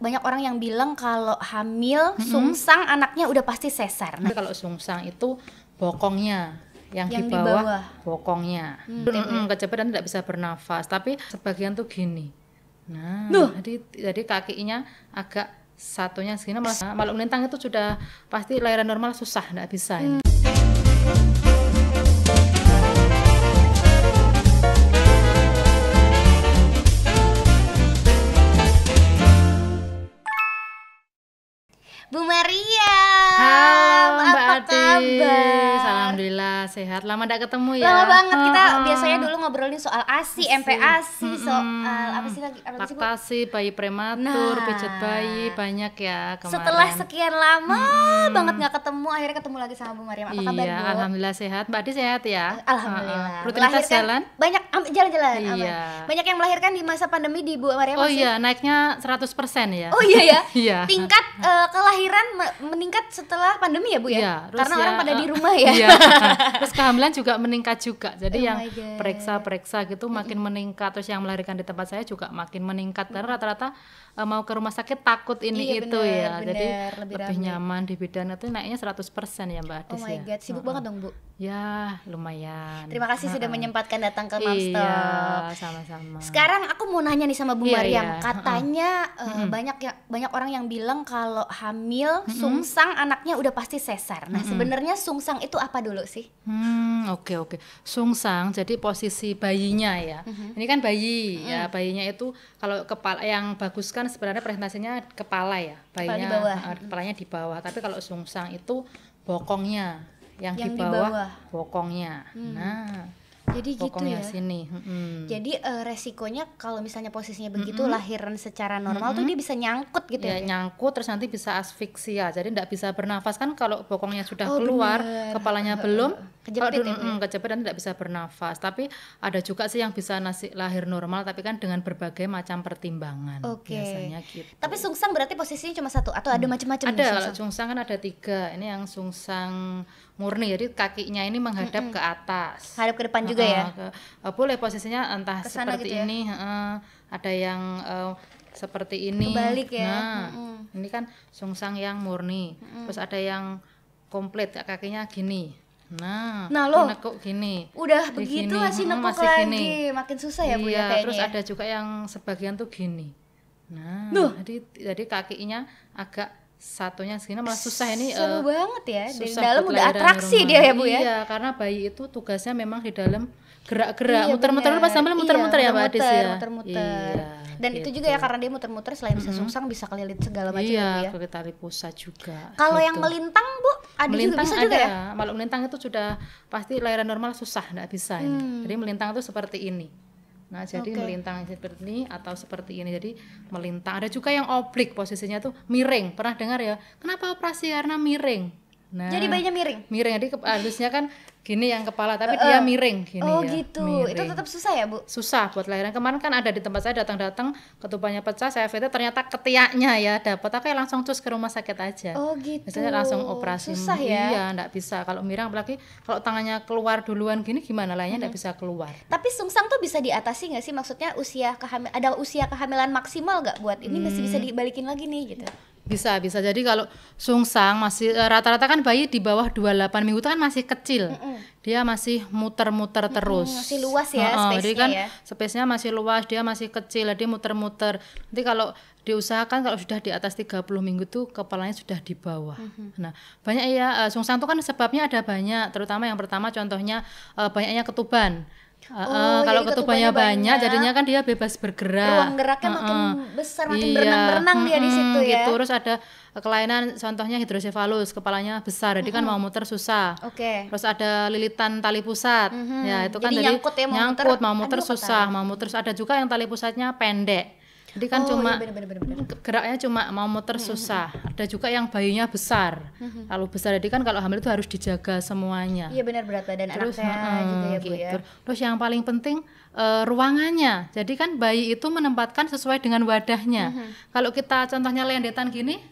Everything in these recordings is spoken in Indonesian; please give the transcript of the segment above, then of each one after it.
banyak orang yang bilang kalau hamil sungsang anaknya udah pasti sesar. Nah, Tapi kalau sungsang itu bokongnya yang, Yang di di bawah, bokongnya. Hmm, Mm-mm, kecepatan tidak bisa bernafas, tapi sebagian tuh gini. Nah, Duh. jadi jadi kakinya agak satunya segini malah malu melintang itu sudah pasti lahiran normal susah, tidak bisa ini. Bu Maria, Halo Mbak apa Ati, kabar? Alhamdulillah sehat. Lama tidak ketemu ya. Lama banget kita Heeh. biasanya dulu ngobrolin soal ASI, MPASI, soal apa sih lagi? Apa laktasi, bayi prematur, Nah. pijat bayi, banyak ya kemarin. Setelah sekian lama banget nggak ketemu, akhirnya ketemu lagi sama Bu Mariam. Apa kabar iya, Bu? alhamdulillah sehat. Mbak Adi sehat ya? Alhamdulillah. Heeh. Rutinitas jalan? Banyak jalan-jalan. aman. Iya. Banyak yang melahirkan di masa pandemi di Bu Mariam Oh masih. iya, naiknya 100% ya. Oh iya ya. Iya. Tingkat eh, kelahiran me- meningkat setelah pandemi ya Bu ya? Iya, Karena ya, orang pada di eh, rumah ya. Iya. terus kehamilan juga meningkat juga. Jadi Oh yang my God. periksa-periksa gitu makin meningkat. Terus yang melahirkan di tempat saya juga makin meningkat. Karena rata-rata eh, mau ke rumah sakit takut ini Iya, itu bener, ya. Jadi bener, lebih lebih, rame. nyaman di bidan itu naiknya 100% ya Mbak Oh Adis my ya. god, sibuk banget dong Bu. Ya, lumayan. Terima kasih sudah menyempatkan datang ke Nonstop. Iya, sama-sama. Sekarang aku mau nanya nih sama Bu Iya, Mariam, iya. katanya eh, banyak ya banyak orang yang bilang kalau hamil sungsang anaknya udah pasti sesar. Nah, sebenarnya sungsang itu apa dulu sih? Hmm, oke oke. Sungsang jadi posisi bayinya ya. Mhm. Ini kan bayi ya, bayinya itu kalau kepala yang bagus kan sebenarnya presentasinya kepala ya. Kepala di Bayinya bawah. eh, kepalanya di bawah. Tapi kalau sungsang itu bokongnya yang, Yang di, di bawah, bawah. bokongnya. Nah, Jadi gitu bokongnya ya. sini. mm-mm. Jadi eh, resikonya kalau misalnya posisinya begitu lahiran secara normal tuh dia bisa nyangkut gitu ya ya. nyangkut terus nanti bisa asfiksia jadi tidak bisa bernafas kan kalau bokongnya sudah Oh, keluar bener. kepalanya belum Kejepit kalau ya, Bu, ya? mm, kejepit dan tidak bisa bernafas tapi ada juga sih yang bisa nasi, lahir normal tapi kan dengan berbagai macam pertimbangan Oke. biasanya gitu Tapi sungsang berarti posisinya cuma satu atau ada macam-macam nih ada sungsang? sungsang kan ada tiga ini yang sungsang murni jadi kakinya ini menghadap ke atas Hadap ke depan juga ya. Ke- eh, boleh posisinya entah Ke sana seperti gitu ya? ini heeh, ada yang eh, seperti ini Kebalik ya, nah mm-mm. ini kan sungsang yang murni terus ada yang komplit kakinya gini nah Nah, loh. nekuk gini Udah begitu gini, masih nekuk masih lagi, gini. makin susah ya Bu ya iya kayaknya. terus ya. ada juga yang sebagian tuh gini nah Duh. jadi jadi kakinya agak satunya segini malah susah ini Seru eh, banget ya. Dari susah dalam udah atraksi dia ya Bu ya. Iya, karena bayi itu tugasnya memang di dalam gerak-gerak, Iya, muter-muter pas sambil muter-muter Iya, ya Mbak Adis muter-muter, ya. muter-muter. Iya, Dan itu gitu. juga ya karena dia muter-muter selain bisa sungsang bisa kelilit segala macam Iya, ya ya. ke tali pusat juga. Kalau gitu. yang melintang Bu, ada melintang juga bisa ada. juga ya? Kalau melintang itu sudah pasti lahiran normal susah, enggak bisa Hmm. ini. Jadi melintang itu seperti ini. Nah, jadi Oke. melintang seperti ini atau seperti ini. Jadi melintang. Ada juga yang oblik posisinya tuh miring. Pernah dengar ya? Kenapa operasi karena miring? Nah, Jadi bayinya miring. miring jadi harusnya kan gini yang kepala tapi dia miring gini oh ya gitu. Itu miring. tetap susah ya Bu? susah buat lahiran kemarin kan ada di tempat saya datang-datang ketubannya pecah saya VT ternyata ketiaknya ya dapat aku langsung terus ke rumah sakit aja Oh gitu. biasanya langsung operasi Susah ya. iya enggak bisa kalau miring apalagi kalau tangannya keluar duluan gini gimana lainnya enggak bisa keluar Tapi sungsang tuh bisa diatasi nggak sih? Maksudnya usia kehamil ada usia kehamilan maksimal nggak buat ini masih Hmm. bisa dibalikin lagi nih gitu. Bisa bisa. Jadi kalau sungsang masih eh, rata-rata kan bayi di bawah 28 minggu itu kan masih kecil. Dia masih muter-muter terus. masih luas ya Heeh, jadi space-nya kan ya. space-nya masih luas dia masih kecil jadi muter-muter. Nanti kalau diusahakan kalau sudah di atas 30 minggu tuh kepalanya sudah di bawah. Nah banyak ya eh, sungsang itu kan sebabnya ada banyak terutama yang pertama contohnya eh, banyaknya ketuban Eh, Oh, kalau jadi ketubannya ketubannya banyak, banyak. jadinya kan dia bebas bergerak Ruang geraknya makin Heeh. besar, makin Iya, berenang-berenang dia di situ ya. gitu. Terus ada kelainan contohnya hidrosefalus, kepalanya besar, jadi kan mau muter susah. Oke. Terus ada lilitan tali pusat, ya itu kan Jadi dari nyangkut ya, mau nyangkut, muter, mau muter susah, mau muter ada juga yang tali pusatnya pendek. Jadi kan Oh, cuma iya, bener-bener, bener. geraknya cuma mau muter susah. Ada juga yang bayinya besar, lalu besar. Jadi kan kalau hamil itu harus dijaga semuanya Iya benar berat badan terus anaknya heeh, juga ya Bu ya. gitu. Terus yang paling penting eh, ruangannya. Jadi kan bayi itu menempatkan sesuai dengan wadahnya. Mhm. Kalau kita contohnya lendetan gini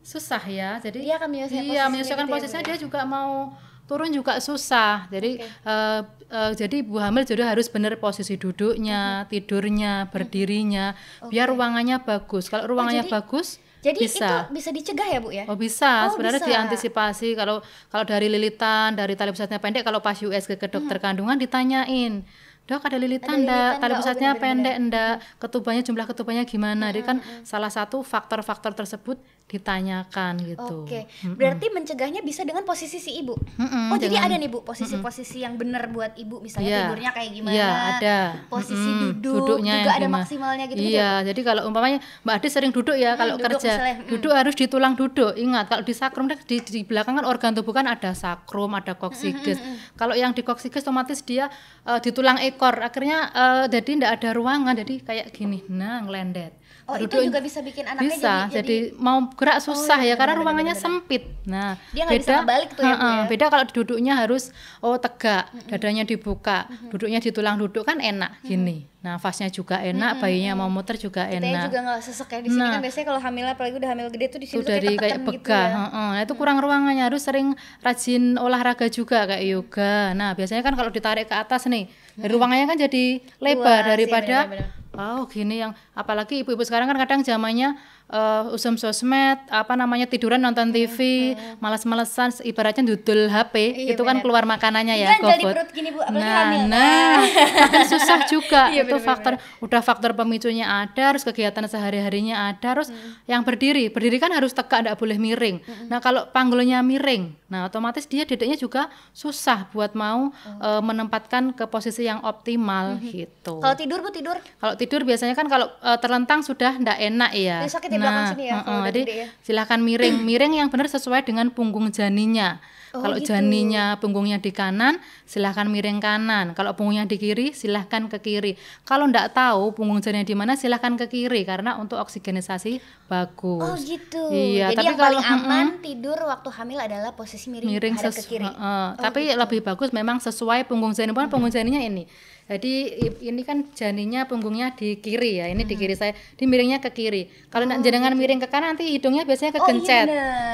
susah ya. Jadi akan menyesuaikan iya, posisinya menyesuaikan gitu ya, posisinya ya? dia juga mau turun juga susah. Jadi eh, eh, jadi ibu hamil jadi harus benar posisi duduknya, tidurnya, berdirinya, biar ruangannya bagus. Kalau ruangannya jadi- bagus, Jadi bisa. itu bisa dicegah ya Bu ya? Oh bisa, Oh, sebenarnya bisa. diantisipasi kalau kalau dari lilitan, dari tali pusatnya pendek, kalau pas USG ke dokter kandungan ditanyain, dok ada lilitan lilitan tali? Oh, pusatnya benar-benar. pendek enggak, ketubanya jumlah ketubanya gimana, jadi kan salah satu faktor-faktor tersebut ditanyakan gitu. Oke, berarti mencegahnya bisa dengan posisi si ibu. Mm-mm, oh, jadi dengan- ada nih Bu, posisi-posisi yang benar buat ibu misalnya Iya. tidurnya kayak gimana? Iya, ada. Posisi Mm-mm, duduk duduknya juga ada gimana. maksimalnya gitu Iya, jadi kalau umpamanya Mbak Adi sering duduk ya kalau duduk kerja, misalnya, mm. duduk harus di tulang duduk. Ingat kalau di sakrum di, di belakang kan organ tubuh kan ada sakrum, ada koksigis. Kalau yang di koksigis otomatis dia eh, di tulang ekor. Akhirnya eh, jadi tidak ada ruangan, jadi kayak gini. Nah, ngelendet. Oh, itu Duduk- juga bisa bikin anaknya bisa jadi, jadi, mau gerak susah iya, ya karena benar, ruangannya benar. sempit nah Dia nggak bisa ngebalik tuh ya, Heeh, ya? beda kalau duduknya harus oh tegak dadanya dibuka duduknya di tulang duduk kan enak gini nafasnya juga enak bayinya mau muter juga enak juga nggak sesek ya di sini Nah. kan biasanya kalau hamil apalagi udah hamil gede tuh di itu sini tuh dari kayak kayak ketekan gitu begah ya. heeh. Nah, itu kurang ruangannya harus sering rajin olahraga juga kayak yoga nah biasanya kan kalau ditarik ke atas nih ruangannya kan jadi lebar Luas, iya, daripada benar-benar. Oh gini yang apalagi ibu-ibu sekarang kan kadang zamannya eh, usum sosmed apa namanya tiduran nonton TV malas-malesan ibaratnya dudul HP Iya, itu kan benar. keluar makanannya ya di GoFood. perut gini, Bu, apalagi nah hamil. nah kan susah juga Iya, itu benar-benar. faktor udah faktor pemicunya ada harus kegiatan sehari-harinya ada harus yang berdiri berdiri kan harus tegak tidak boleh miring nah kalau panggulnya miring nah otomatis dia dedeknya juga susah buat mau eh, menempatkan ke posisi yang optimal gitu Kalau tidur Bu tidur kalau tidur biasanya kan kalau eh, terlentang sudah ndak enak ya. Dia sakit di belakang sini ya, kalau udah jadi ya. silahkan miring, miring yang benar sesuai dengan punggung janinnya. Oh, kalau gitu. janinnya punggungnya di kanan, silahkan miring kanan. Kalau punggungnya di kiri, silahkan ke kiri. Kalau ndak tahu punggung janinnya di mana, silahkan ke kiri karena untuk oksigenisasi bagus. Oh gitu. Iya, Jadi tapi yang paling kalau- aman tidur waktu hamil adalah posisi miring, miring hadap ke kiri. heeh. Oh, tapi gitu. lebih bagus memang sesuai punggung janin pun punggung janinnya ini jadi ini kan janinnya punggungnya di kiri ya ini di kiri saya di miringnya ke kiri kalau nak jenengan miring ke kanan nanti hidungnya biasanya Oh, iya kegencet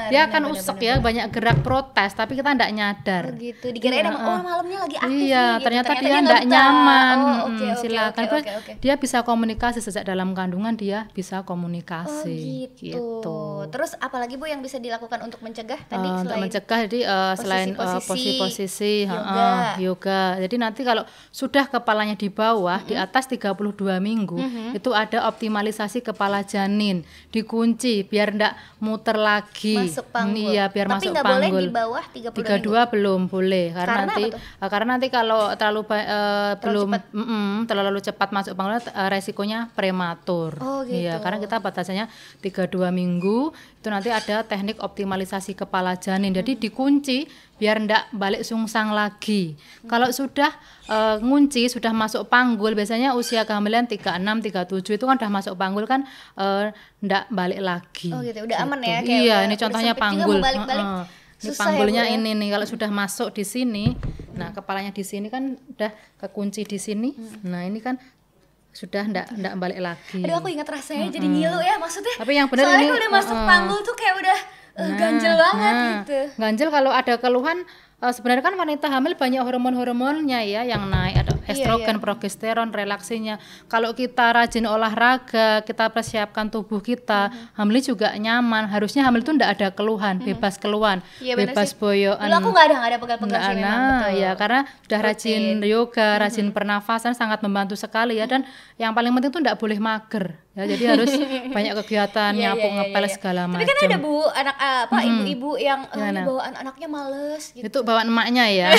dia akan usek benar, ya banyak gerak protes tapi kita tidak nyadar Oh gitu. Dikirain emang oh malamnya lagi aktif iya nih, gitu. ternyata, dia nggak tidak betah. nyaman Oh, Mm, oke, oke, silakan oke, Terus oke, oke. dia bisa komunikasi sejak dalam kandungan dia bisa Oh komunikasi gitu. Terus apalagi Bu yang bisa dilakukan untuk mencegah tadi Eh, untuk mencegah jadi eh, selain eh, posisi-posisi, posisi-posisi yoga. heeh, yoga. Jadi nanti kalau sudah kepalanya di bawah di atas 32 minggu itu ada optimalisasi kepala janin dikunci biar ndak muter lagi. masuk panggul. Hmm, Iya, biar Tapi masuk boleh panggul. di bawah 32 minggu. 32 belum boleh karena, Karena nanti apa tuh? eh, karena nanti kalau terlalu ba- eh, belum mm-mm, terlalu cepat masuk panggul eh, resikonya prematur. Oh, Iya, gitu. karena kita batasannya 32 minggu itu nanti ada teknik optimalisasi kepala janin. Jadi dikunci biar ndak balik sungsang lagi. Kalau sudah eh, ngunci sudah masuk panggul biasanya usia kehamilan 36 37 itu kan udah masuk panggul kan eh, ndak balik lagi. Oh gitu, udah aman ya, kayak iya, udah- ini contohnya sempit juga mau panggul. balik-balik. Heeh. Ini Susah ya, panggulnya ya? ini nih kalau sudah masuk di sini, nah kepalanya di sini kan udah kekunci di sini. Nah, ini kan sudah ndak ndak balik lagi. Aduh aku ingat rasanya jadi ngilu ya maksudnya. Tapi yang benar ini, kalau udah masuk uh-uh. panggul tuh kayak udah uh, ganjel banget nah, gitu. Ganjel kalau ada keluhan eh, sebenarnya kan wanita hamil banyak hormon-hormonnya ya yang naik ada Iya, estrogen, progesteron, relaksinya. Kalau kita rajin olahraga, kita persiapkan tubuh kita, Mm-hmm. hamil juga nyaman. Harusnya hamil itu ndak ada keluhan, bebas keluhan, Iya, bebas boyoan. Dulu aku nggak ada nggak ada pegal-pegal sih memang nah, betul. ya karena sudah rajin yoga, rajin Mm-hmm. pernafasan sangat membantu sekali ya dan yang paling penting itu tidak boleh mager ya. Jadi harus banyak kegiatan, Iya, nyapu, iya, iya, ngepel iya. segala Tapi macam. kan ada bu anak eh, apa ibu-ibu yang eh, Gimana? bawaan anaknya males gitu. Itu bawaan emaknya ya.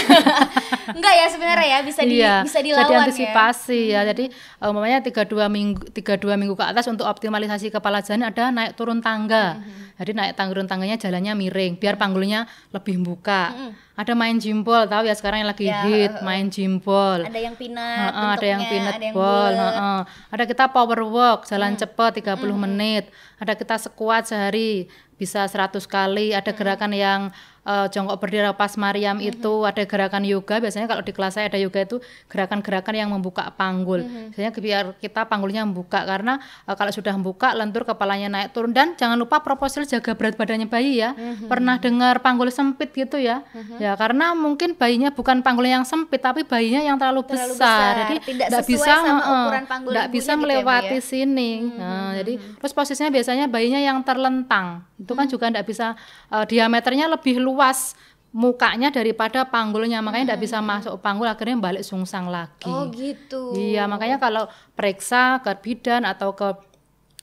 Enggak ya sebenarnya ya bisa di iya, bisa jadi dilawan ya. antisipasi ya. Jadi eh, umpamanya 32 minggu 32 minggu ke atas untuk optimalisasi kepala janin ada naik turun tangga. Jadi naik tangga turun tangganya jalannya miring biar panggulnya lebih buka. Ada main jimpol, tahu ya sekarang yang lagi Ya, hit main jimpol. Ada yang pinat Heeh, ada yang yang ball, bulat. Hmm. heeh. ada kita power walk, jalan cepat 30 menit, ada kita sekuat sehari bisa 100 kali, ada gerakan yang uh, jongkok berdiri pas Mariam mm-hmm. itu ada gerakan yoga biasanya kalau di kelas saya ada yoga itu gerakan-gerakan yang membuka panggul mm-hmm. biasanya biar kita panggulnya membuka karena uh, kalau sudah membuka lentur kepalanya naik turun dan jangan lupa proposal jaga berat badannya bayi ya mm-hmm. pernah dengar panggul sempit gitu ya mm-hmm. ya karena mungkin bayinya bukan panggul yang sempit tapi bayinya yang terlalu, terlalu besar. besar jadi tidak bisa sama ukuran panggul tidak bisa gitu ya, melewati ya, sini mm-hmm. nah jadi terus posisinya biasanya bayinya yang terlentang itu kan juga tidak bisa uh, diameternya lebih luas mukanya daripada panggulnya makanya tidak hmm. bisa masuk panggul akhirnya balik sungsang lagi. Oh gitu. Iya makanya kalau periksa ke bidan atau ke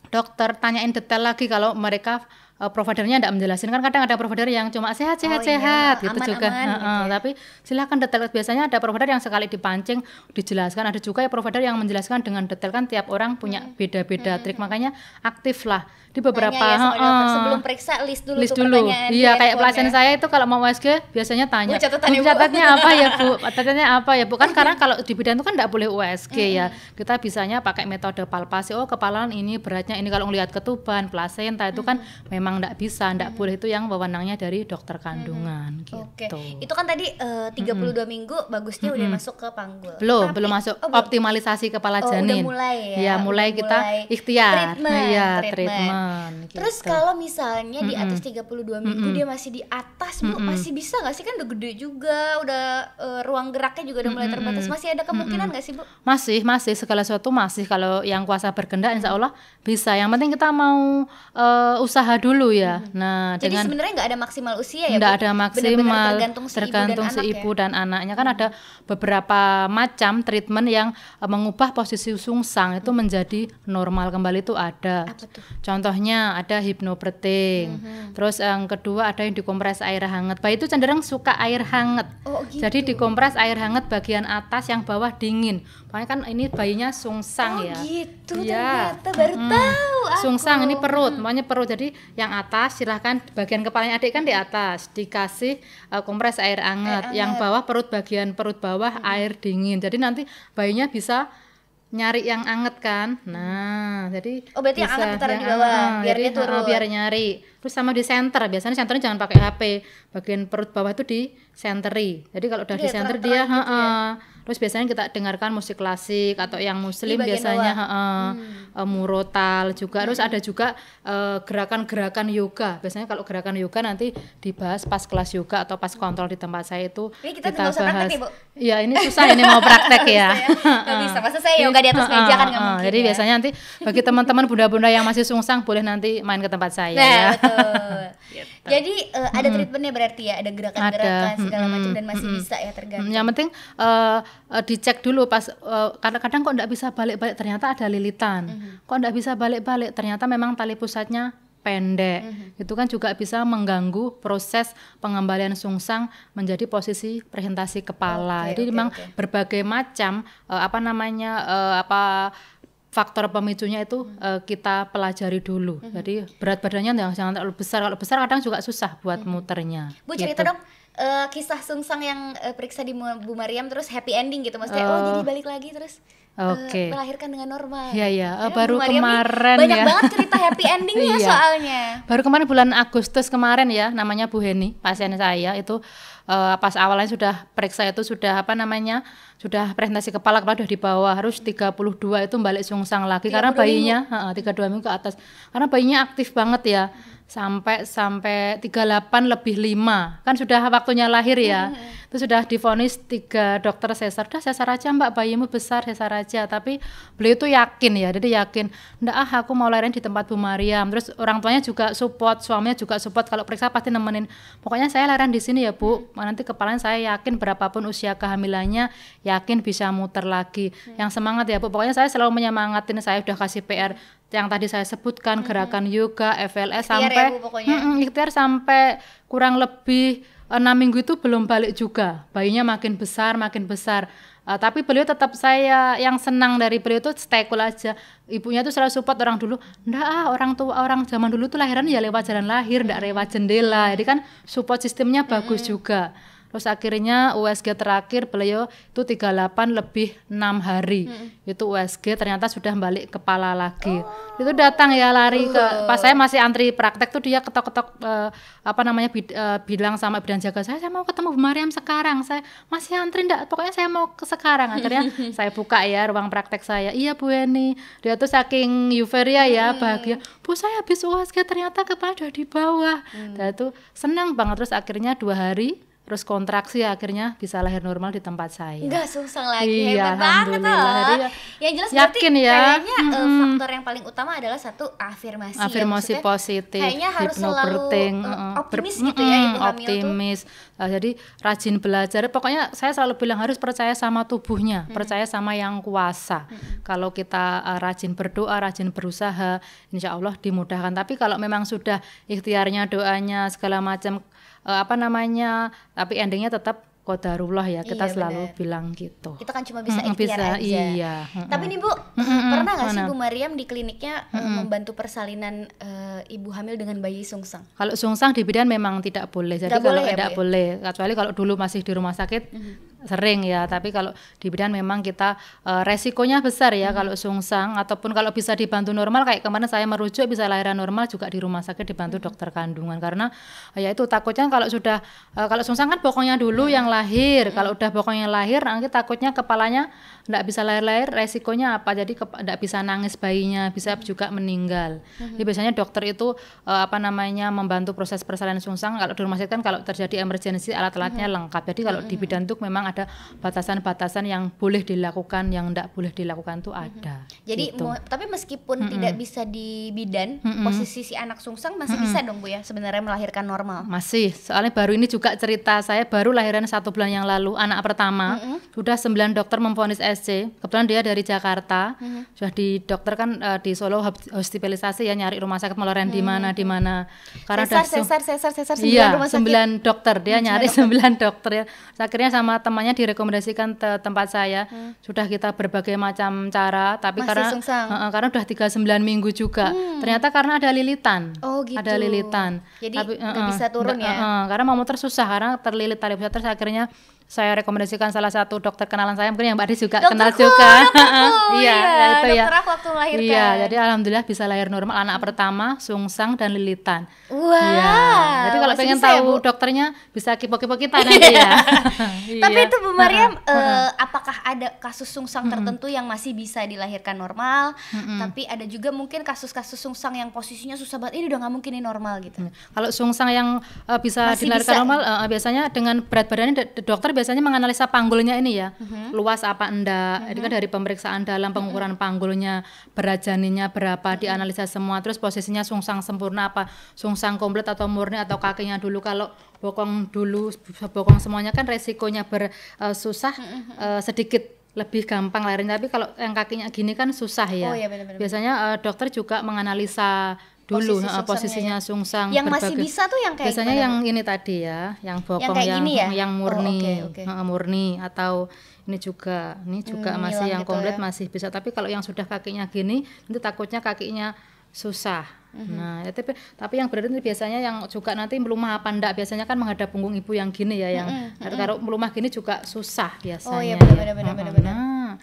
dokter tanyain detail lagi kalau mereka uh, providernya tidak menjelaskan. Kan kadang ada provider yang cuma sehat sehat oh, sehat iya. gitu aman, juga. aman, uh, gitu ya. tapi silahkan detail. Biasanya ada provider yang sekali dipancing dijelaskan. Ada juga ya provider yang menjelaskan dengan detail. Kan tiap orang punya hmm. beda-beda hmm. trik. makanya aktif lah. Di beberapa ya uh, sebelum periksa list dulu list dulu. iya kayak pelacen saya itu kalau mau USG biasanya tanya. Bu, catatannya apa ya bu? Catatannya apa ya bu? Kan karena kalau di bidan itu kan tidak boleh USG ya. Kita bisanya pakai metode palpasi. Oh kepalaan ini beratnya ini. Kalau ngelihat ketuban plasenta itu kan memang tidak bisa tidak boleh itu yang wewenangnya dari dokter kandungan gitu. Oke. itu kan tadi uh, 32 minggu bagusnya udah masuk ke panggul. Belum Tapi, belum masuk. oh, optimalisasi kepala oh, janin. udah mulai ya, ya mulai udah kita mulai. ikhtiar. Treatment, ya treatment. treatment gitu. Terus kalau misalnya di atas 32 minggu mm -mm. dia masih di atas, Bu, mm -mm. masih bisa nggak sih? Kan udah gede juga, udah uh, ruang geraknya juga udah mulai terbatas. Masih ada kemungkinan nggak sih, Bu? Masih, masih. Segala sesuatu masih. Kalau yang kuasa berkehendak insya Allah bisa. Yang penting kita mau uh, usaha dulu ya. Nah, Jadi dengan sebenarnya nggak ada maksimal usia ya, Nggak ada maksimal. Bener -bener tergantung si tergantung ibu dan, si ibu ya? dan anaknya kan ada beberapa macam treatment yang uh, mengubah posisi sungsang itu menjadi normal kembali itu ada. Apa tuh? Contohnya ada hipnobreathing. Mm -hmm. Terus yang kedua ada yang dikompres air hangat. Bayi itu cenderung suka air hangat. Oh, gitu. Jadi dikompres air hangat bagian atas yang bawah dingin. Makanya kan ini bayinya sungsang oh, ya. gitu ya. ternyata baru hmm. tahu aku. Sungsang ini perut, makanya perut. Jadi yang atas silahkan bagian kepalanya adik kan di atas. Dikasih uh, kompres air hangat. Air yang bawah perut bagian perut bawah hmm. air dingin. Jadi nanti bayinya bisa nyari yang anget kan? Nah jadi oh berarti bisa, yang anget ditaruh di bawah biar jadi, dia turun. uh, biar nyari. Terus sama di center biasanya centernya jangan pakai HP bagian perut bawah itu di centeri jadi kalau udah jadi di center dia gitu uh, ya? Terus biasanya kita dengarkan musik klasik atau yang muslim biasanya uh, hmm. uh, murotal juga hmm. terus ada juga gerakan-gerakan uh, yoga biasanya kalau gerakan yoga nanti dibahas pas kelas yoga atau pas kontrol di tempat saya itu ini kita, kita bahas iya ini susah ini mau praktek ya nggak bisa masa saya yoga di atas meja kan nggak mungkin jadi ya. biasanya nanti bagi teman-teman bunda-bunda yang masih sungsang boleh nanti main ke tempat saya nah, ya betul. gitu. jadi uh, ada treatmentnya berarti ya ada gerakan-gerakan segala macam dan masih bisa ya tergantung. Yang penting uh, uh, dicek dulu pas uh, kadang-kadang kok nggak bisa balik-balik ternyata ada lilitan. Mm -hmm. kok nggak bisa balik-balik ternyata memang tali pusatnya pendek. Mm -hmm. itu kan juga bisa mengganggu proses pengembalian sungsang menjadi posisi presentasi kepala. Okay, jadi okay, memang okay. berbagai macam uh, apa namanya uh, apa faktor pemicunya itu hmm. uh, kita pelajari dulu. Hmm. Jadi berat badannya jangan terlalu besar. Kalau besar kadang juga susah buat hmm. muternya. Bu cerita gitu. dong uh, kisah sungsang yang uh, periksa di Bu Mariam terus happy ending gitu maksudnya uh, oh jadi balik lagi terus Oke. Okay. Uh, melahirkan dengan normal. Iya iya, uh, baru kemarin banyak ya. banget cerita happy endingnya iya. soalnya. Baru kemarin bulan Agustus kemarin ya, namanya Bu Heni, pasien saya itu uh, pas awalnya sudah periksa itu sudah apa namanya? Sudah presentasi kepala kepala sudah di bawah, harus 32 itu balik sungsang lagi karena bayinya uh, 32 minggu ke atas. Karena bayinya aktif banget ya sampai sampai 38 lebih 5 kan sudah waktunya lahir ya. Hmm. itu sudah difonis tiga dokter sesar. Dah sesar aja mbak. Bayimu besar sesar aja. Tapi beliau itu yakin ya. Jadi yakin ndak ah aku mau lahirin di tempat Bu Mariam. Terus orang tuanya juga support suaminya juga support. Kalau periksa pasti nemenin. Pokoknya saya lahiran di sini ya Bu. Nanti kepalanya saya yakin berapapun usia kehamilannya yakin bisa muter lagi. Hmm. yang semangat ya Bu. Pokoknya saya selalu menyemangatin saya udah kasih PR yang tadi saya sebutkan mm-hmm. gerakan yoga, FLS ikhtiar sampai ya, Bu, mm, ikhtiar sampai kurang lebih enam minggu itu belum balik juga. Bayinya makin besar, makin besar. Uh, tapi beliau tetap saya yang senang dari beliau itu stay cool aja. Ibunya tuh selalu support orang dulu. Ndak ah, orang tua orang zaman dulu tuh lahiran ya lewat jalan lahir, ndak lewat jendela. Jadi kan support sistemnya bagus juga terus akhirnya USG terakhir beliau itu 38 lebih enam hari. Itu USG ternyata sudah balik kepala lagi. Itu datang ya lari ke pas saya masih antri praktek tuh dia ketok-ketok eh, apa namanya bid- eh, bilang sama bidan jaga saya saya mau ketemu Bu Mariam sekarang. Saya masih antri enggak pokoknya saya mau ke sekarang. Akhirnya saya buka ya ruang praktek saya. Iya Bu Eni. Dia tuh saking euforia ya bahagia. Bu saya habis USG ternyata kepala udah di bawah. Dan itu senang banget. Terus akhirnya dua hari terus kontraksi akhirnya bisa lahir normal di tempat saya Enggak susah lagi Iya, hebat banget loh. Jadi ya, Yang jelas yakin ya. kayaknya eh, Mm-mm. faktor yang paling utama adalah satu afirmasi. ya, afirmasi maksudnya positif, Kayaknya harus selalu heeh, optimis ber- gitu ya mm-mm, ibu hamil tuh. optimis. Nah, jadi rajin belajar. Pokoknya saya selalu bilang harus percaya sama tubuhnya, percaya sama yang kuasa. Kalau kita eh, rajin berdoa, rajin berusaha, insya Allah dimudahkan. Tapi kalau memang sudah ikhtiarnya, doanya segala macam eh, apa namanya, tapi endingnya tetap kodarullah ya. Kita Iya, selalu benar. bilang gitu. Kita kan cuma bisa Mm-mm, ikhtiar bisa, aja. iya, mm-mm. Tapi nih Bu, Mm-mm, pernah nggak sih? Bu Mariam di kliniknya eh, membantu persalinan eh, ibu hamil dengan bayi sungsang? Kalau sungsang di bidan memang tidak boleh. Jadi Nggak kalau boleh ya, tidak ya? boleh, kecuali kalau dulu masih di rumah sakit sering ya. Tapi kalau di bidan memang kita eh, resikonya besar ya kalau sungsang ataupun kalau bisa dibantu normal kayak kemarin saya merujuk bisa lahiran normal juga di rumah sakit dibantu dokter kandungan karena eh, ya itu takutnya kalau sudah eh, kalau sungsang kan bokongnya dulu yang lahir. Kalau udah bokongnya lahir nanti takutnya kepalanya tidak bisa lahir-lahir resikonya apa? Jadi tidak bisa nangis bayinya bisa juga meninggal. Jadi biasanya dokter itu eh, apa namanya membantu proses persalinan sungsang. Kalau di rumah sakit kan kalau terjadi emergensi alat-alatnya lengkap. Jadi kalau di bidan tuh memang ada batasan-batasan yang boleh dilakukan yang tidak boleh dilakukan tuh ada. Jadi gitu. mau- tapi meskipun tidak bisa di bidan, posisi si anak sungsang masih bisa dong Bu ya sebenarnya melahirkan normal. masih. Soalnya baru ini juga cerita saya baru lahiran satu bulan yang lalu anak pertama. Sudah sembilan dokter memvonis SC kebetulan dia dari Jakarta. Sudah di dokter kan eh, di Solo hos- hospitalisasi ya nyari rumah sakit meloren di mana di mana. Karena Sesar, udah se- sesar, sesar, sesar, sembilan Iya, rumah sakit. sembilan dokter. Dia nyari sembilan dokter ya. Terus Akhirnya sama temannya direkomendasikan ke tempat saya. Sudah kita berbagai macam cara, tapi Masih karena sungsang. Heeh, karena udah 39 minggu juga. Ternyata karena ada lilitan. Oh, gitu. Ada lilitan. Jadi nggak heeh, bisa turun ya? heeh, karena mau muter susah karena terlilit tali pusat. Terus akhirnya saya rekomendasikan salah satu dokter kenalan saya mungkin yang Mbak Adi juga kenal Dokterku, juga. iya, iya, itu ya. dokter aku waktu melahirkan. Iya, jadi alhamdulillah bisa lahir normal anak pertama, sungsang dan lilitan. Wah. Iya. Jadi kalau pengen ya, tahu Bu? dokternya bisa kipo-kipo kita nanti ya. Tapi Iya. itu Bu Mariam, eh, apakah ada kasus sungsang tertentu yang masih bisa dilahirkan normal? Tapi ada juga mungkin kasus-kasus sungsang yang posisinya susah banget. Ini udah nggak mungkin ini normal gitu. Kalau sungsang yang eh, bisa Masih dilahirkan bisa. normal eh, biasanya dengan berat badannya dokter biasanya menganalisa panggulnya ini ya. Mhm. Luas apa enggak. Itu kan dari pemeriksaan dalam pengukuran panggulnya, berat janinnya berapa Mhm. dianalisa semua. Terus posisinya sungsang sempurna apa, sungsang komplit atau murni atau kakinya dulu kalau bokong dulu bokong semuanya kan resikonya bersusah Mhm, eh, sedikit lebih gampang lahirnya tapi kalau yang kakinya gini kan susah ya. Oh, iya. Biasanya eh, dokter juga menganalisa dulu Posisi sungsangnya posisinya ya. sungsang Yang masih berbagai- bisa tuh yang kayak biasanya gimana, yang ini tadi ya yang bokong yang gini ya? yang Oh, murni oke, oke. eh, murni atau ini juga ini juga Hmm, masih yang gitu komplit ya. masih bisa tapi kalau yang sudah kakinya gini nanti takutnya kakinya susah Mhm. nah ya, tapi tapi yang berat itu biasanya yang juga nanti melumah apa enggak biasanya kan menghadap punggung ibu yang gini ya yang kalau melumah gini juga susah biasanya Oh iya ya. benar-benar benar-benar.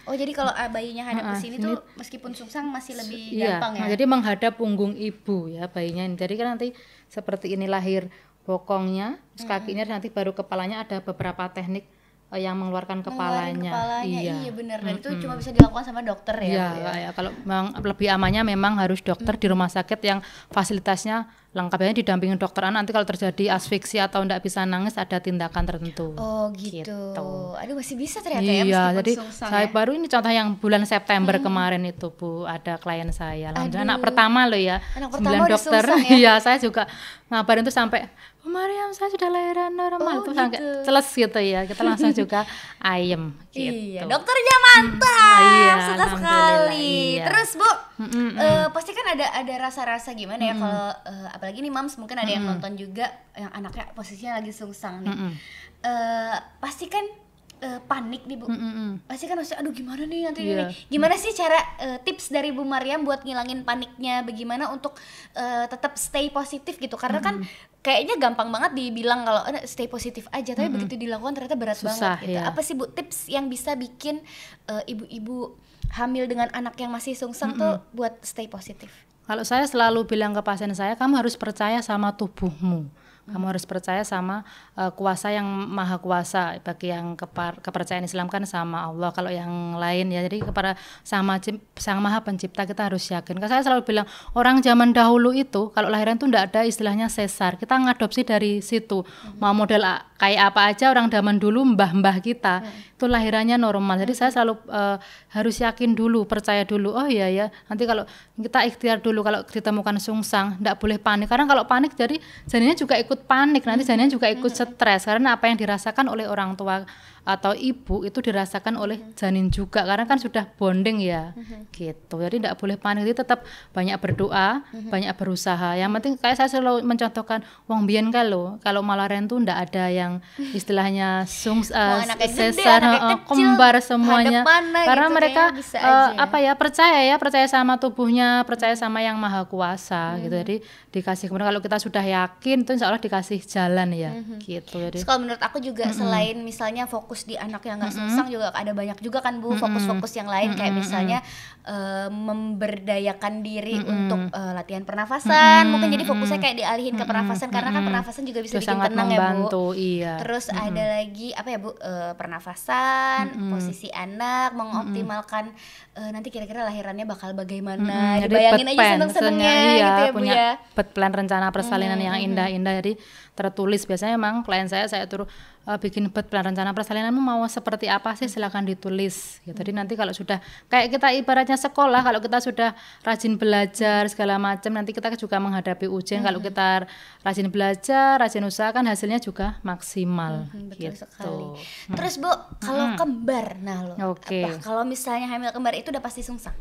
Oh jadi kalau ah, bayinya hadap ke sini ini- tuh meskipun sungsang masih lebih Iya, gampang ya. nah, jadi menghadap punggung ibu ya bayinya. ini. Jadi kan nanti seperti ini lahir bokongnya, terus kakinya nanti baru kepalanya ada beberapa teknik eh, yang mengeluarkan kepalanya. kepalanya. Iya. Iya, benar. Dan itu cuma bisa dilakukan sama dokter ya. Iya, ya? ya, kalau memang lebih amannya memang harus dokter di rumah sakit yang fasilitasnya lengkapnya didampingin dokter anak. Nanti kalau terjadi asfiksi atau tidak bisa nangis ada tindakan tertentu. Oh gitu. Gitu. Aduh masih bisa ternyata ya Iya, jadi saya ya. baru ini contoh yang bulan September kemarin itu Bu, ada klien saya. Alhamdulillah anak Aduh. pertama loh ya. Anak pertama dokter. ya? Iya, saya juga ngabarin tuh sampai Bu Mariam, saya sudah lahiran normal Oh, tuh sampai gitu. celes gitu ya. Kita langsung juga ayem gitu. Iya, dokternya mantap, Iya, suka sekali. iya. Terus bu, Mm-mm, eh, pasti kan ada ada rasa-rasa gimana ya kalau eh, apalagi nih mams mungkin ada yang nonton juga yang anaknya posisinya lagi sungsang nih. Mm-mm. Eh, pasti kan eh, panik nih bu. Mm, mm, mm. pasti kan maksudnya aduh gimana nih nanti Iya. ini? Gimana sih cara eh, tips dari Bu Mariam buat ngilangin paniknya? Bagaimana untuk eh, tetap stay positif gitu? Karena kan kayaknya gampang banget dibilang kalau "Eh, stay positif aja. Tapi begitu dilakukan ternyata berat Susah, banget gitu. iya. apa sih Bu tips yang bisa bikin ibu-ibu hamil dengan anak yang masih sungsang tuh buat stay positif Kalau saya selalu bilang ke pasien saya, kamu harus percaya sama tubuhmu. Kamu harus percaya sama uh, kuasa yang maha kuasa. Bagi yang kepar- kepercayaan Islam kan sama Allah. Kalau yang lain ya, jadi kepada sama sang maha pencipta kita harus yakin. Karena saya selalu bilang orang zaman dahulu itu kalau lahiran itu tidak ada istilahnya sesar. Kita ngadopsi dari situ. Mau model kayak apa aja orang zaman dulu mbah-mbah kita itu lahirannya normal. Jadi saya selalu uh, harus yakin dulu, percaya dulu. Oh iya ya, nanti kalau kita ikhtiar dulu kalau ditemukan sungsang, tidak boleh panik. Karena kalau panik jadi janinnya juga ikut panik, nanti janinnya juga ikut stres. Karena apa yang dirasakan oleh orang tua atau ibu itu dirasakan oleh janin juga karena kan sudah bonding ya. Gitu. Jadi tidak boleh panik jadi tetap banyak berdoa banyak berusaha. Yang penting kayak saya selalu mencontohkan wong biyen kalau kalau malaren tuh tidak ada yang istilahnya sungs gede, sesar kecil, kembar semuanya. mana karena gitu, mereka aja. apa ya percaya ya percaya sama tubuhnya percaya sama yang maha kuasa gitu. Jadi dikasih kemudian kalau kita sudah yakin itu insya Allah dikasih jalan ya gitu. Jadi kalau menurut aku juga selain misalnya fokus di anak yang nggak sungsang juga ada banyak juga kan bu fokus-fokus yang lain kayak misalnya eh, memberdayakan diri untuk eh, latihan pernafasan. Mungkin jadi fokusnya kayak dialihin ke pernafasan karena kan pernafasan juga bisa itu bikin tenang ya bu. membantu iya. Terus ada lagi apa ya bu Eh, pernafasan, posisi anak, mengoptimalkan eh, nanti kira-kira lahirannya bakal bagaimana. Mm, jadi Dibayangin aja seneng-senengnya iya, gitu ya bu punya ya. bed plan rencana persalinan yang indah-indah. Jadi tertulis biasanya memang klien saya saya turun eh, bikin bed plan rencana persalinanmu mau seperti apa sih? Silakan ditulis gitu. jadi nanti kalau sudah kayak kita ibaratnya sekolah kalau kita sudah rajin belajar segala macam nanti kita juga menghadapi ujian kalau kita rajin belajar rajin usaha kan hasilnya juga maksimal Betul gitu sekali. Terus bu, kalau kembar, nah lo, Oke. apa? Kalau misalnya hamil kembar itu udah pasti sungsang.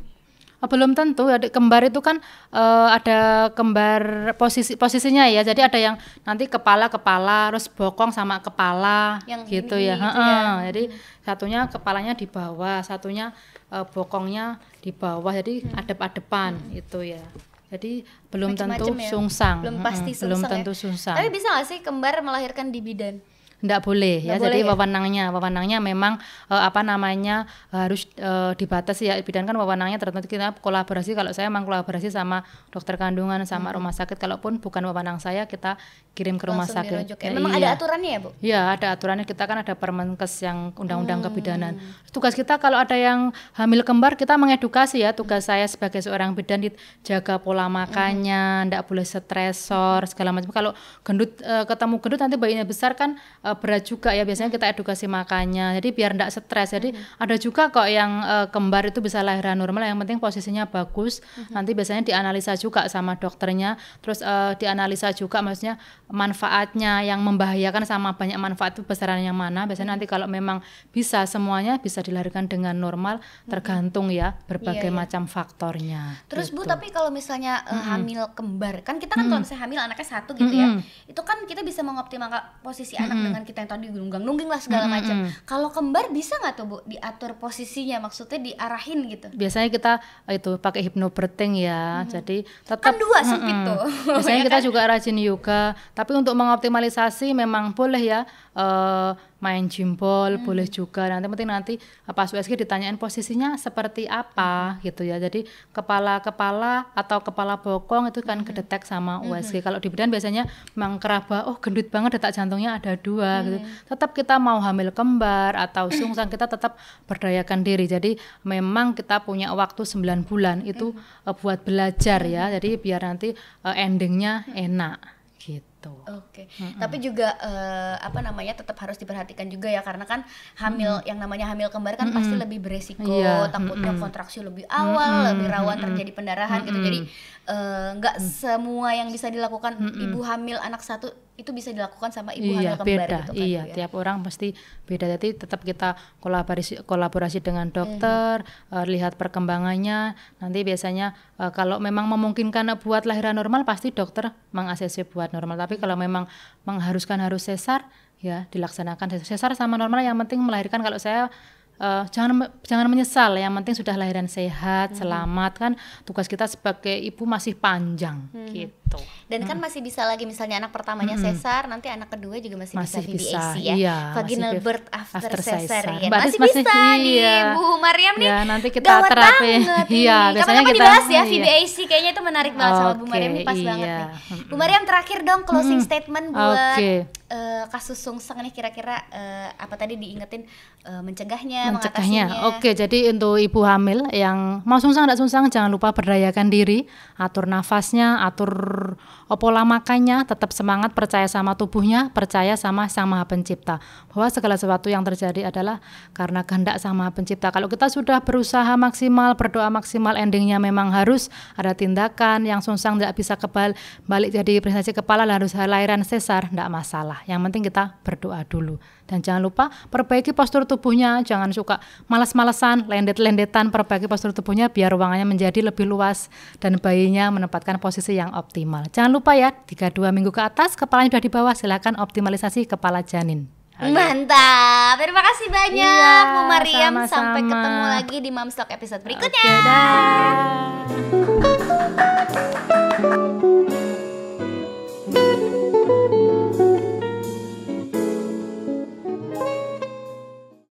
Oh, belum tentu. Ada kembar itu kan eh, ada kembar posisi posisinya ya. Jadi ada yang nanti kepala kepala terus bokong sama kepala Yang gitu ya, gitu Heeh. jadi satunya kepalanya di bawah satunya eh, bokongnya di bawah. Jadi adep-adepan itu ya. Jadi belum tentu Macem-macem ya. sungsang. Belum pasti belum sungsang tentu ya. sungsang. Tapi bisa gak sih kembar melahirkan di bidan? Nggak boleh ya. Nggak Jadi boleh ya? wewenangnya, wewenangnya memang eh, apa namanya harus eh, dibatasi ya. Bidan kan wewenangnya tertentu kita kolaborasi. Kalau saya memang kolaborasi sama dokter kandungan sama rumah sakit. Kalaupun bukan wewenang saya, kita kirim ke rumah Hmm. Langsung sakit. dirujuk ya. Ya, Memang iya. ada aturannya ya bu? Ya ada aturannya kita kan ada Permenkes yang undang-undang Hmm. kebidanan. Tugas kita kalau ada yang hamil kembar kita mengedukasi ya. Tugas saya sebagai seorang bidan di- jaga pola makannya, ndak boleh stresor segala macam. Kalau gendut eh, ketemu gendut nanti bayinya besar kan eh, berat juga ya. Biasanya kita edukasi makannya. Jadi biar ndak stres. Jadi ada juga kok yang eh, kembar itu bisa lahiran normal. Yang penting posisinya bagus. Nanti biasanya dianalisa juga sama dokternya. Terus eh, dianalisa juga maksudnya manfaatnya yang membahayakan sama banyak manfaat itu besaran yang mana biasanya nanti kalau memang bisa semuanya bisa dilahirkan dengan normal tergantung ya berbagai Iya, iya. macam faktornya Terus bu, gitu. tapi kalau misalnya eh, hamil kembar, kan kita kan kalau misalnya hamil anaknya satu gitu ya, itu kan kita bisa mengoptimalkan posisi anak dengan kita yang tadi nunggang-nungging lah segala macam. Kalau kembar bisa nggak tuh bu diatur posisinya, maksudnya diarahin gitu? biasanya kita eh, itu pakai hypnobirthing ya jadi tetap Kan dua sempit Mm-mm. tuh. biasanya Ya kita kan? juga rajin yoga tapi untuk mengoptimalisasi memang boleh ya eh, main jimbol Hmm. boleh juga. Nanti penting nanti eh, pas USG ditanyain posisinya seperti apa gitu ya. Jadi kepala kepala atau kepala bokong itu Hmm. kan kedetek sama USG kalau di bidan biasanya memang keraba oh gendut banget detak jantungnya ada dua gitu. Hmm. tetap kita mau hamil kembar atau sungsang kita tetap berdayakan diri. Jadi memang kita punya waktu 9 bulan itu Hmm. eh, buat belajar ya. Jadi biar nanti endingnya enak gitu Oke, tapi juga eh, apa namanya tetap harus diperhatikan juga ya karena kan hamil yang namanya hamil kembar kan pasti lebih beresiko, Iya, takutnya kontraksi lebih awal, lebih rawan terjadi pendarahan gitu. Jadi eh, nggak semua yang bisa dilakukan ibu hamil anak satu itu bisa dilakukan sama ibu iya hamil kembar beda. gitu kan. iya ya. tiap orang pasti beda. Jadi tetap kita kolaborasi kolaborasi dengan dokter eh, lihat perkembangannya. Nanti biasanya eh, kalau memang memungkinkan buat lahiran normal pasti dokter mengaksesi buat normal. Tapi kalau memang mengharuskan harus sesar ya dilaksanakan sesar. Sama normal yang penting melahirkan. Kalau saya uh, jangan jangan menyesal. Yang penting sudah lahiran sehat hmm. selamat kan. Tugas kita sebagai ibu masih panjang hmm. gitu dan kan hmm. kan masih bisa lagi misalnya anak pertamanya hmm. sesar nanti anak kedua juga masih, masih bisa VBAC ya iya, vaginal masih birth after, after cesar ya masih, masih bisa iya. nih Bu Mariam nih ya, nanti kita terapi iya biasanya kita dibahas ya iya. VBAC kayaknya itu menarik banget okay, sama Bu Mariam ini pas iya. banget nih Bu Mariam terakhir dong closing hmm. statement buat okay. uh, eh, kasus sungsang nih kira-kira uh, apa tadi diingetin uh, mencegahnya mencegahnya. Oke, jadi untuk ibu hamil yang mau sungsang tidak sungsang jangan lupa berdayakan diri, atur nafasnya, atur por pola makannya, tetap semangat, percaya sama tubuhnya, percaya sama Sang Maha Pencipta. Bahwa segala sesuatu yang terjadi adalah karena kehendak Sang Maha Pencipta. Kalau kita sudah berusaha maksimal, berdoa maksimal, endingnya memang harus ada tindakan yang sungsang tidak bisa kebal balik jadi presentasi kepala harus lahiran sesar, tidak masalah. Yang penting kita berdoa dulu. Dan jangan lupa perbaiki postur tubuhnya, jangan suka malas-malesan, lendet-lendetan, perbaiki postur tubuhnya biar ruangannya menjadi lebih luas dan bayinya menempatkan posisi yang optimal. Jangan lupa lupa ya, 32 minggu ke atas kepalanya sudah di bawah, silakan optimalisasi kepala janin. Ayo. Mantap. Terima kasih banyak iya, Bu Mariam. Sama -sama. Sampai ketemu lagi di Mamstock episode berikutnya. Okay, dah.